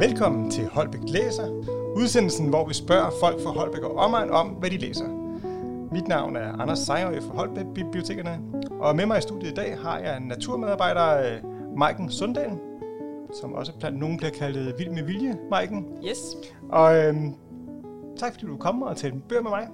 Velkommen til Holbæk Læser, udsendelsen, hvor vi spørger folk fra Holbæk og omegn om, hvad de læser. Mit navn er Anders Sejrø fra Holbæk Bibliotekerne, og med mig i studiet i dag har jeg naturmedarbejder, øh, Maiken Sundal, som også blandt nogen bliver kaldt Vild med Vilje, Maiken. Yes. Og øhm, tak fordi du kommer og talte bøger med mig.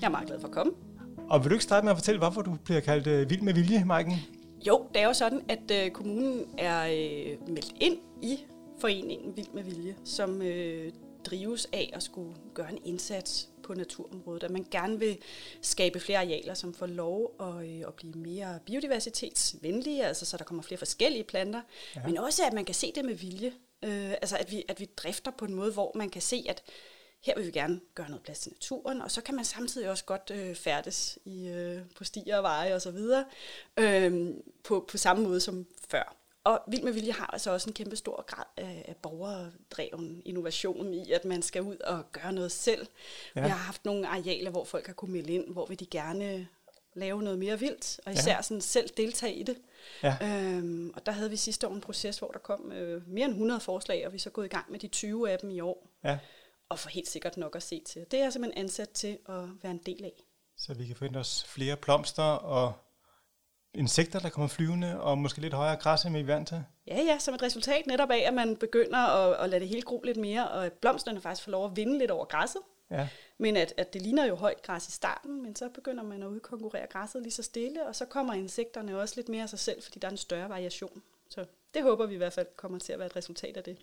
Jeg er meget glad for at komme. Og vil du ikke starte med at fortælle, hvorfor du bliver kaldt øh, Vild med Vilje, Maiken? Jo, det er jo sådan, at øh, kommunen er øh, meldt ind i foreningen Vild med Vilje, som øh, drives af at skulle gøre en indsats på naturområdet, at man gerne vil skabe flere arealer, som får lov at, øh, at blive mere biodiversitetsvenlige, altså så der kommer flere forskellige planter, ja. men også at man kan se det med vilje, øh, altså at vi, at vi drifter på en måde, hvor man kan se, at her vil vi gerne gøre noget plads til naturen, og så kan man samtidig også godt øh, færdes i, øh, på stier og veje osv. Øh, på, på samme måde som før. Og Vild med Vilje har altså også en kæmpe stor grad af borgerdreven innovation i, at man skal ud og gøre noget selv. Ja. Vi har haft nogle arealer, hvor folk har kunnet melde ind, hvor vil de gerne lave noget mere vildt, og især ja. sådan selv deltage i det. Ja. Øhm, og der havde vi sidste år en proces, hvor der kom øh, mere end 100 forslag, og vi er så gået i gang med de 20 af dem i år. Ja. Og får helt sikkert nok at se til. Det er jeg simpelthen ansat til at være en del af. Så vi kan finde os flere blomster og insekter, der kommer flyvende, og måske lidt højere græs, end vi er vant til? Ja, ja, som et resultat netop af, at man begynder at, at lade det hele gro lidt mere, og at blomsterne faktisk får lov at vinde lidt over græsset. Ja. Men at, at det ligner jo højt græs i starten, men så begynder man at udkonkurrere græsset lige så stille, og så kommer insekterne også lidt mere af sig selv, fordi der er en større variation. Så det håber vi i hvert fald kommer til at være et resultat af det.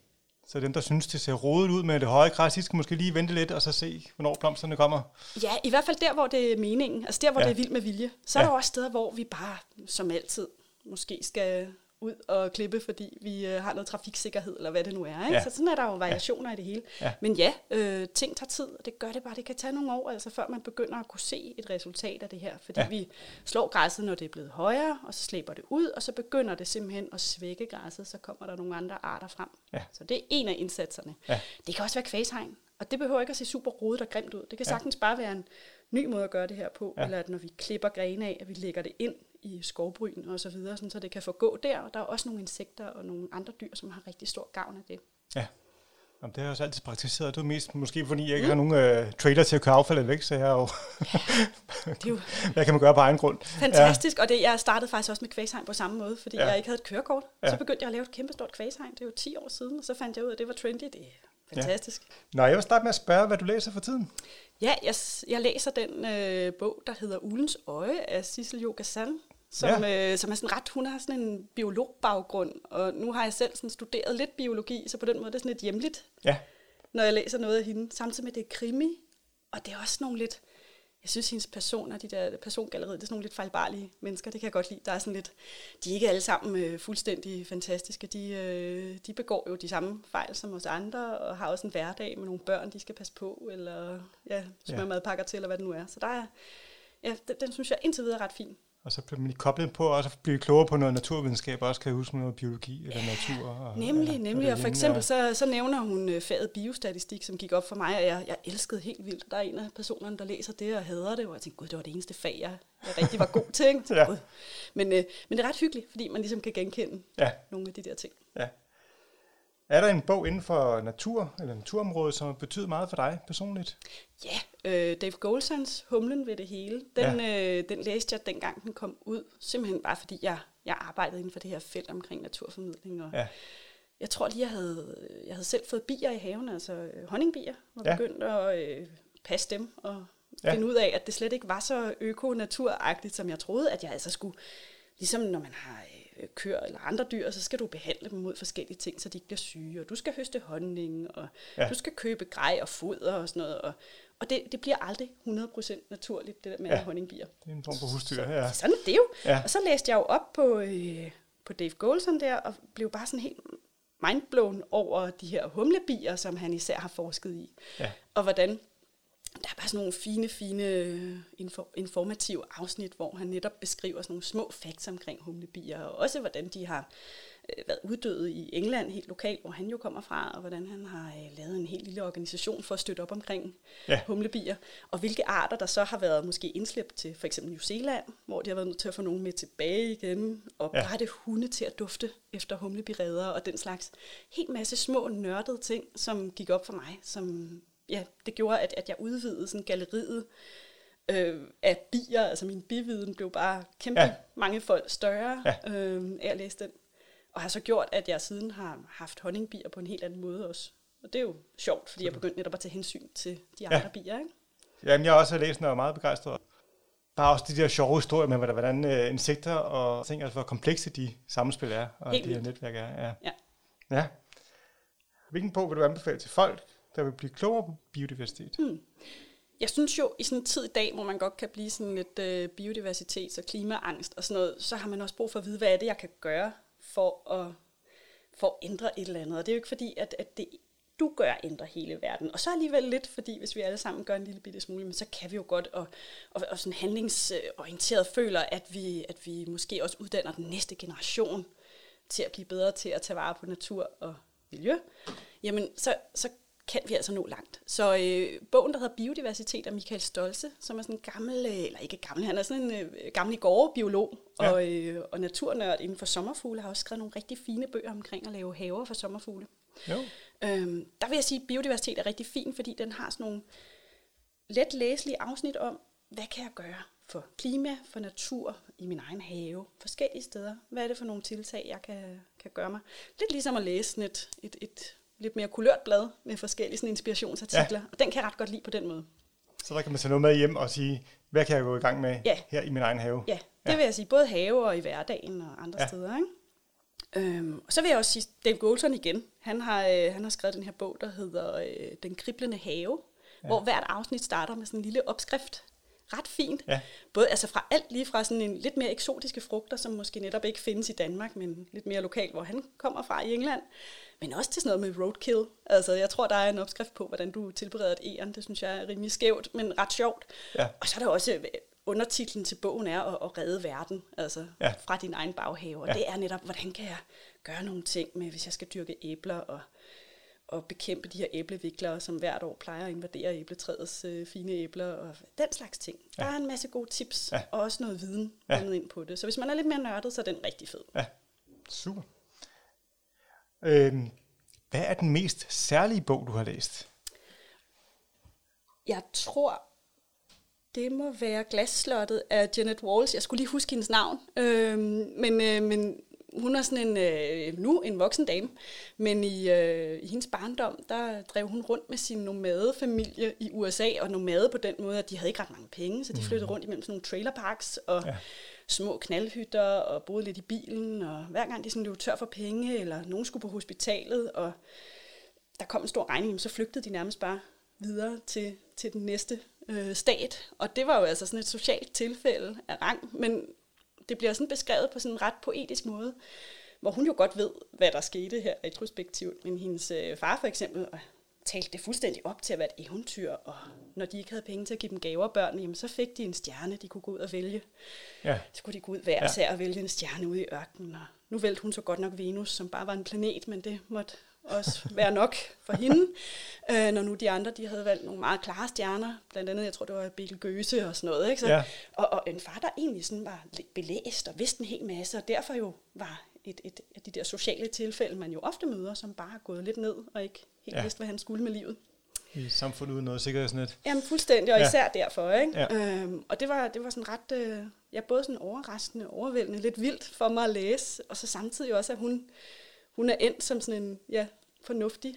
Så dem, der synes, det ser rodet ud med det høje græs, de skal måske lige vente lidt og så se, hvornår blomsterne kommer. Ja, i hvert fald der, hvor det er meningen. Altså der, hvor ja. det er vildt med vilje. Så ja. er der også steder, hvor vi bare, som altid, måske skal ud og klippe, fordi vi øh, har noget trafiksikkerhed, eller hvad det nu er. Ikke? Ja. Så sådan er der jo variationer ja. i det hele. Ja. Men ja, øh, ting tager tid, og det gør det bare. Det kan tage nogle år, altså før man begynder at kunne se et resultat af det her. Fordi ja. vi slår græsset, når det er blevet højere, og så slæber det ud, og så begynder det simpelthen at svække græsset, så kommer der nogle andre arter frem. Ja. Så det er en af indsatserne. Ja. Det kan også være kvæshegn, og det behøver ikke at se super rodet og grimt ud. Det kan ja. sagtens bare være en ny måde at gøre det her på, ja. eller at når vi klipper grene af, at vi lægger det ind i skovbryn og så videre, sådan, så det kan få gå der. Og der er også nogle insekter og nogle andre dyr, som har rigtig stor gavn af det. Ja, Jamen, det har jeg også altid praktiseret. Det er mest måske, fordi jeg ikke mm. har nogen øh, trailer til at køre affaldet væk, så jeg jo... det er jo Hvad kan man gøre på egen grund? Fantastisk, ja. og det, jeg startede faktisk også med kvæshegn på samme måde, fordi ja. jeg ikke havde et kørekort. Ja. Så begyndte jeg at lave et kæmpe stort kvæshegn. Det er jo 10 år siden, og så fandt jeg ud af, at det var trendy. Det fantastisk. Ja. Nå, jeg vil starte med at spørge, hvad du læser for tiden. Ja, jeg, jeg læser den øh, bog, der hedder Ulens Øje af Sissel Jogasan, som, ja. øh, som er sådan ret, hun har sådan en biologbaggrund, og nu har jeg selv sådan studeret lidt biologi, så på den måde det er sådan lidt hjemligt, ja. når jeg læser noget af hende, samtidig med det er krimi, og det er også nogle lidt, jeg synes hendes personer, de der persongalleriet, det er sådan nogle lidt fejlbarlige mennesker, det kan jeg godt lide, der er sådan lidt, de er ikke alle sammen øh, fuldstændig fantastiske, de, øh, de begår jo de samme fejl som os andre, og har også en hverdag med nogle børn, de skal passe på, eller ja, smøre ja. madpakker til, eller hvad det nu er, så der er, ja, den, den synes jeg indtil videre er ret fin. Og så bliver man koblet på også at blive klogere på noget naturvidenskab, og også kan huske noget biologi eller natur. Og, nemlig, ja, nemlig. Og for eksempel så, så nævner hun uh, faget biostatistik, som gik op for mig, og jeg, jeg elskede helt vildt. Der er en af personerne, der læser det og hader det, og jeg tænkte, gud, det var det eneste fag, jeg, jeg rigtig var god til. Ikke? ja. men, uh, men det er ret hyggeligt, fordi man ligesom kan genkende ja. nogle af de der ting. Ja. Er der en bog inden for natur eller naturområdet, som betyder meget for dig personligt? Ja, øh, Dave Goldsons Humlen ved det hele. Den, ja. øh, den læste jeg dengang den kom ud, simpelthen bare fordi jeg, jeg arbejdede inden for det her felt omkring naturformidling. Og ja. Jeg tror lige, jeg havde, jeg havde selv fået bier i haven, altså øh, honningbier, og ja. begyndt at øh, passe dem og ja. finde ud af, at det slet ikke var så øko-naturagtigt, som jeg troede, at jeg altså skulle, ligesom når man har Øh, køer eller andre dyr, så skal du behandle dem mod forskellige ting, så de ikke bliver syge, og du skal høste honning, og ja. du skal købe grej og foder og sådan noget, og, og det, det bliver aldrig 100% naturligt, det der med ja. honningbier. Det er en form for husdyr, ja. Sådan er det jo. Ja. Og så læste jeg jo op på, øh, på Dave Goldson der, og blev bare sådan helt mindblown over de her humlebier, som han især har forsket i. Ja. Og hvordan der er bare sådan nogle fine, fine øh, informative afsnit, hvor han netop beskriver sådan nogle små facts omkring humlebier, og også hvordan de har været uddøde i England helt lokalt, hvor han jo kommer fra, og hvordan han har øh, lavet en helt lille organisation for at støtte op omkring Ja. humlebier, og hvilke arter, der så har været måske indslæbt til for eksempel New Zealand, hvor de har været nødt til at få nogen med tilbage igen, og Ja. rette hunde til at dufte efter humlebireder og den slags helt masse små nørdede ting, som gik op for mig, som ja, det gjorde, at, at jeg udvidede sådan galleriet øh, af bier, altså min bividen blev bare kæmpe ja. mange folk større Ja. øh, af at læse den. Og har så gjort, at jeg siden har haft honningbier på en helt anden måde også. Og det er jo sjovt, fordi jeg begyndte netop at tage hensyn til de andre ja. bier. Ikke? Jamen, jeg har også læst den og er meget begejstret. Bare også de der sjove historier med, hvordan- øh, insekter og ting, altså hvor komplekse de samspil er, og Helt de her netværk er. Ja. Ja. ja. Hvilken bog vil du anbefale til folk, der vil blive klogere på biodiversitet? Hmm. Jeg synes jo, i sådan en tid i dag, hvor man godt kan blive sådan lidt øh, biodiversitets- og klimaangst og sådan noget, så har man også brug for at vide, hvad er det, jeg kan gøre for at, for at ændre et eller andet. Og det er jo ikke fordi, at, at det du gør ændrer hele verden. Og så alligevel lidt, fordi hvis vi alle sammen gør en lille bitte smule, men så kan vi jo godt, og, og, og sådan handlingsorienteret føler, at vi, at vi måske også uddanner den næste generation til at blive bedre til at tage vare på natur og miljø, jamen så, så kan vi altså nå langt. Så øh, bogen, der hedder Biodiversitet af Michael Stolze, som er sådan en gammel, øh, eller ikke gammel, han er sådan en øh, gammel biolog Ja. og, øh, og naturnørd inden for sommerfugle, har også skrevet nogle rigtig fine bøger omkring at lave haver for sommerfugle. Jo. Øhm, der vil jeg sige, at biodiversitet er rigtig fin, fordi den har sådan nogle let læselige afsnit om, hvad kan jeg gøre for klima, for natur, i min egen have, forskellige steder. Hvad er det for nogle tiltag, jeg kan, kan gøre mig? Lidt ligesom at læse et, et, et lidt mere kulørt blad med forskellige sådan inspirationsartikler. Ja. Og den kan jeg ret godt lide på den måde. Så der kan man tage noget med hjem og sige, hvad kan jeg gå i gang med Ja. her i min egen have? Ja, det Ja. vil jeg sige, både have og i hverdagen og andre Ja. steder. Ikke? Øhm, og så vil jeg også sige, Dave Goulton igen, han har, øh, han har skrevet den her bog, der hedder øh, Den kriblende have, ja. hvor hvert afsnit starter med sådan en lille opskrift. Ret fint. Ja. Både altså fra alt lige fra sådan en lidt mere eksotiske frugter, som måske netop ikke findes i Danmark, men lidt mere lokalt, hvor han kommer fra i England. Men også til sådan noget med roadkill. Altså, jeg tror, der er en opskrift på, hvordan du tilbereder et æren. Det synes jeg er rimelig skævt, men ret sjovt. Ja. Og så er der også øh, undertitlen til bogen er at, at redde verden, altså Ja. fra din egen baghave. Og ja. det er netop, hvordan kan jeg gøre nogle ting med, hvis jeg skal dyrke æbler og, og bekæmpe de her æbleviklere, som hvert år plejer at invadere æbletræets øh, fine æbler og den slags ting. Ja. Der er en masse gode tips Ja. og også noget viden Ja. ind på det. Så hvis man er lidt mere nørdet, så er den rigtig fed. Ja, super. Øhm, hvad er den mest særlige bog, du har læst? Jeg tror, det må være Glasslottet af Janet Walls. Jeg skulle lige huske hendes navn. Øhm, men, øh, men hun er sådan en, øh, nu en voksen dame, men i, øh, i hendes barndom, der drev hun rundt med sin nomadefamilie i USA, og nomade på den måde, at de havde ikke ret mange penge, så de flyttede rundt imellem sådan nogle trailerparks og Ja. små knaldhytter og boede lidt i bilen, og hver gang de sådan løb tør for penge, eller nogen skulle på hospitalet, og der kom en stor regning, så flygtede de nærmest bare videre til, til den næste øh, stat. Og det var jo altså sådan et socialt tilfælde af rang, men det bliver sådan beskrevet på sådan en ret poetisk måde, hvor hun jo godt ved, hvad der skete her retrospektivt. Men hendes øh, far for eksempel øh, talte det fuldstændig op til at være et eventyr, og når de ikke havde penge til at give dem gaver børn, jamen, så fik de en stjerne, de kunne gå ud og vælge. Ja, Så kunne de gå ud hver Ja. og vælge en stjerne ude i ørkenen. Og nu vælte hun så godt nok Venus, som bare var en planet, men det måtte også være nok for hende. Øh, når nu de andre, de havde valgt nogle meget klare stjerner. Blandt andet, jeg tror, det var Betelgeuse og sådan noget. Ikke? Så, Ja. og, og en far, der egentlig sådan var lidt belæst og vidste en hel masse, og derfor jo var et, et af de der sociale tilfælde, man jo ofte møder, som bare har gået lidt ned og ikke helt Ja. vidste, hvad han skulle med livet. i et samfund uden noget sikkerhedsnet. Jamen fuldstændig, og Ja. især derfor. Ikke? Ja. Øhm, og det var, det var sådan ret, øh, ja, både sådan overraskende, overvældende, lidt vildt for mig at læse, og så samtidig også, at hun, hun er endt som sådan en ja, fornuftig,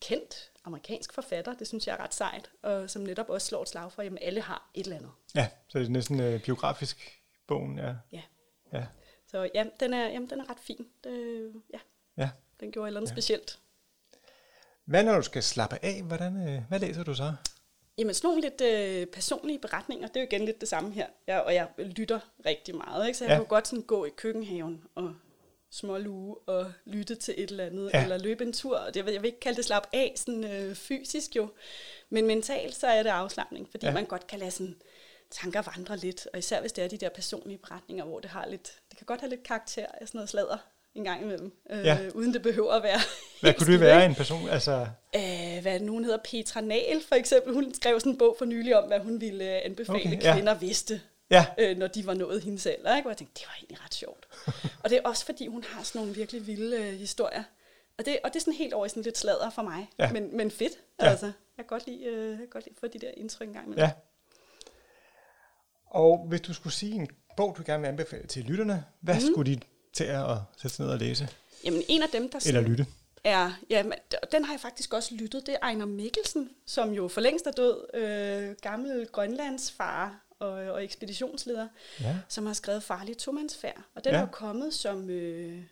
kendt amerikansk forfatter. Det synes jeg er ret sejt, og som netop også slår et slag for, at jamen, alle har et eller andet. Ja, så det er næsten øh, biografisk bogen, ja. Ja. Ja, Så ja, den er, jamen, den er ret fin. Det, ja, ja. den gjorde et eller andet Ja. specielt. Hvad når du skal slappe af? Hvordan, øh, hvad læser du så? Jamen sådan nogle lidt øh, personlige beretninger, det er jo igen lidt det samme her. Jeg, og jeg lytter rigtig meget, ikke? så jeg ja. kan godt sådan gå i køkkenhaven og småluge og lytte til et eller andet, Ja. eller løbe en tur. Og det, jeg vil ikke kalde det slap af sådan øh, fysisk jo, men mentalt så er det afslappning, fordi Ja. man godt kan lade sådan tanker vandre lidt, og især hvis det er de der personlige beretninger, hvor det har lidt, det kan godt have lidt karakter af sådan noget sladder, en gang imellem, øh, Ja. uden det behøver at være... Hvad kunne det være en person? Altså, Øh, hvad nogen hedder Petra Nahl, for eksempel. Hun skrev sådan en bog for nylig om, hvad hun ville øh, anbefale Okay, okay, ja. kvinder vidste, ja, øh, når de var nået hendes alder. Ikke? Hvor jeg tænkte, det var egentlig ret sjovt. og det er også, fordi hun har sådan nogle virkelig vilde øh, historier. Og det, og det er sådan helt over i sådan lidt sladder for mig. Ja. Men, men fedt, Ja. altså. Jeg kan godt lide, øh, kan godt lide at få de der indtryk imellem. ja. Og hvis du skulle sige en bog, du gerne vil anbefale til lytterne, hvad mm. skulle de til at sætte sig ned og læse? Jamen, en af dem, der Eller lytte? er... Ja, men den har jeg faktisk også lyttet. Det er Ejner Mikkelsen, som jo for længst er død. Øh, gammel Grønlandsfar og, og ekspeditionsleder. Ja. som har skrevet Farlig Tomandsfærd. Og den Ja. er jo kommet som, øh,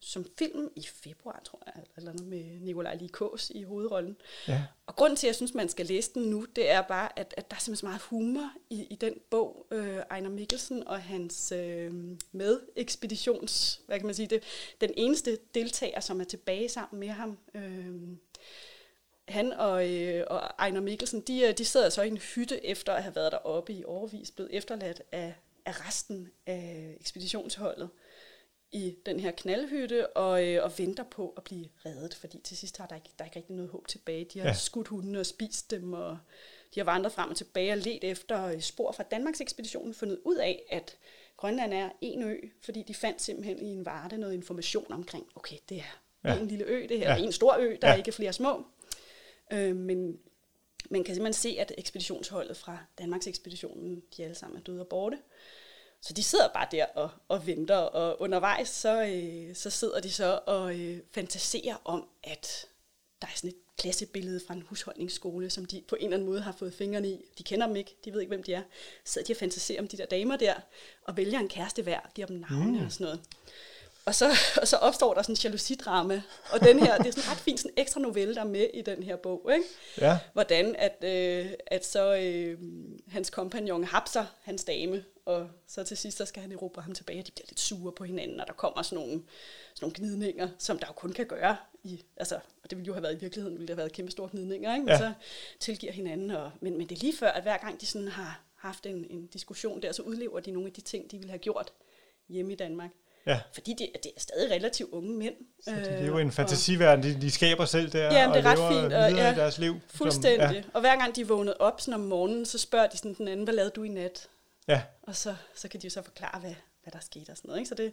som film i februar, tror jeg, eller noget med Nikolaj Likås i hovedrollen. Ja. Og grunden til, at jeg synes, man skal læse den nu, det er bare, at, at der er simpelthen så meget humor i, i den bog. Øh, Ejner Mikkelsen og hans øh, med-ekspeditions... Hvad kan man sige? Det, den eneste deltager, som er tilbage sammen med ham... Øh, han og, øh, og Ejner Mikkelsen, de, øh, de sidder så i en hytte efter at have været deroppe i overvis, blevet efterladt af, af resten af ekspeditionsholdet i den her knaldhytte og, øh, og venter på at blive reddet, fordi til sidst har der ikke, der er ikke rigtig noget håb tilbage. De har Ja. skudt hundene og spist dem, og de har vandret frem og tilbage og let efter øh, spor fra Danmarks ekspeditionen, fundet ud af, at Grønland er en ø, fordi de fandt simpelthen i en varde noget information omkring, okay, det er Ja. en lille ø, det her Ja. er en stor ø, der ja. er ikke flere små. Øh, men man kan simpelthen se, at ekspeditionsholdet fra Danmarks ekspeditionen, de alle sammen er døde og borte. Så de sidder bare der og, og venter, og undervejs så, øh, så sidder de så og øh, fantaserer om, at der er sådan et klassebillede fra en husholdningsskole, som de på en eller anden måde har fået fingrene i. De kender dem ikke, de ved ikke, hvem de er. Så sidder de og fantaserer om de der damer der, og vælger en kæreste hver, giver dem navne mm. og sådan noget. Og så, og så opstår der sådan en jalousidrama, og den her, det er sådan ret fin sådan ekstra novelle, der er med i den her bog, ikke? Ja. hvordan at, øh, at så øh, hans kompagnon hapser hans dame, og så til sidst så skal han erobre ham tilbage, og de bliver lidt sure på hinanden, og der kommer sådan nogle, sådan nogle gnidninger, som der jo kun kan gøre i, altså, og det ville jo have været i virkeligheden, ville det have været kæmpe store gnidninger, ikke? men Ja. så tilgiver hinanden, og, men, men det er lige før, at hver gang de sådan har haft en, en diskussion der, så udlever de nogle af de ting, de ville have gjort hjemme i Danmark. Ja. Fordi det, det er stadig relativt unge mænd. Så de øh, lever i en og- fantasiverden, de, de skaber selv der, Jamen, og det er ret lever fint, og ja, i deres liv. som- Fuldstændig. Ja. Og hver gang de vågnede op sådan om morgenen, så spørger de sådan den anden, hvad lavede du i nat? Ja, Og så, så kan de jo så forklare, hvad, hvad der skete og sådan noget. Ikke? Så det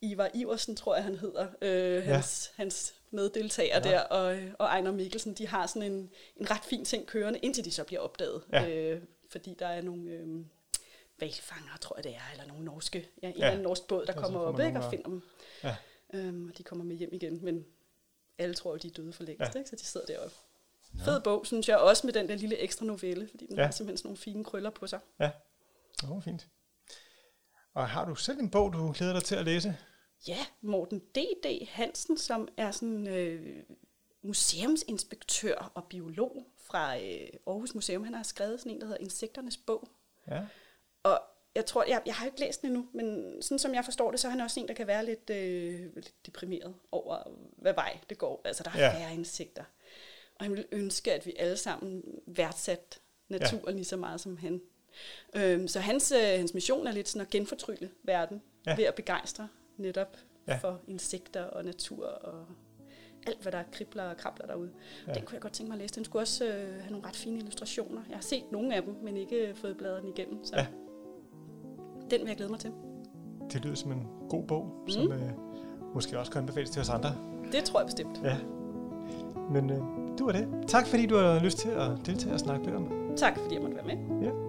Ivar Iversen, tror jeg, han hedder, øh, hans, ja. hans meddeltager Ja. ja. der, og, og Ejner Mikkelsen, de har sådan en, en ret fin ting kørende, indtil de så bliver opdaget. Ja. Øh, fordi der er nogle øh, valfanger, tror jeg det er, eller nogle norske, ja, en Ja. ja. eller anden norsk båd, der så kommer op ikke, og finder dem. Ja. Øhm, og de kommer med hjem igen, men alle tror jo, de er døde for længst, Ja. ja. ikke? så de sidder deroppe. Fed bog, synes jeg, også med den der lille ekstra novelle, fordi den Ja. ja. har simpelthen sådan nogle fine krøller på sig. ja. Åh, oh, fint. Og har du selv en bog, du glæder dig til at læse? Ja, Morten D.D. Hansen, som er sådan øh, museumsinspektør og biolog fra øh, Aarhus Museum. Han har skrevet sådan en, der hedder Insekternes bog. Ja. Og jeg tror, jeg, jeg har ikke læst den endnu, men sådan som jeg forstår det, så er han også en, der kan være lidt, øh, lidt deprimeret over, hvad vej det går. Altså, der er Ja. færre insekter. Og han ville ønske, at vi alle sammen værdsat naturen ja. lige så meget som han. Øhm, så hans, øh, hans mission er lidt sådan at genfortrylle verden Ja. ved at begejstre netop Ja. for insekter og natur og alt, hvad der kribler og krabler derude. Ja. Den kunne jeg godt tænke mig at læse. Den skulle også øh, have nogle ret fine illustrationer. Jeg har set nogle af dem, men ikke øh, fået bladret den igennem. Så Ja. Den vil jeg glæde mig til. Det lyder som en god bog, mm. som øh, måske også kan anbefales til os andre. Det tror jeg bestemt. Ja. Men øh, du var det. Tak fordi du har lyst til at deltage og snakke lidt om. Tak fordi jeg måtte være med. Ja.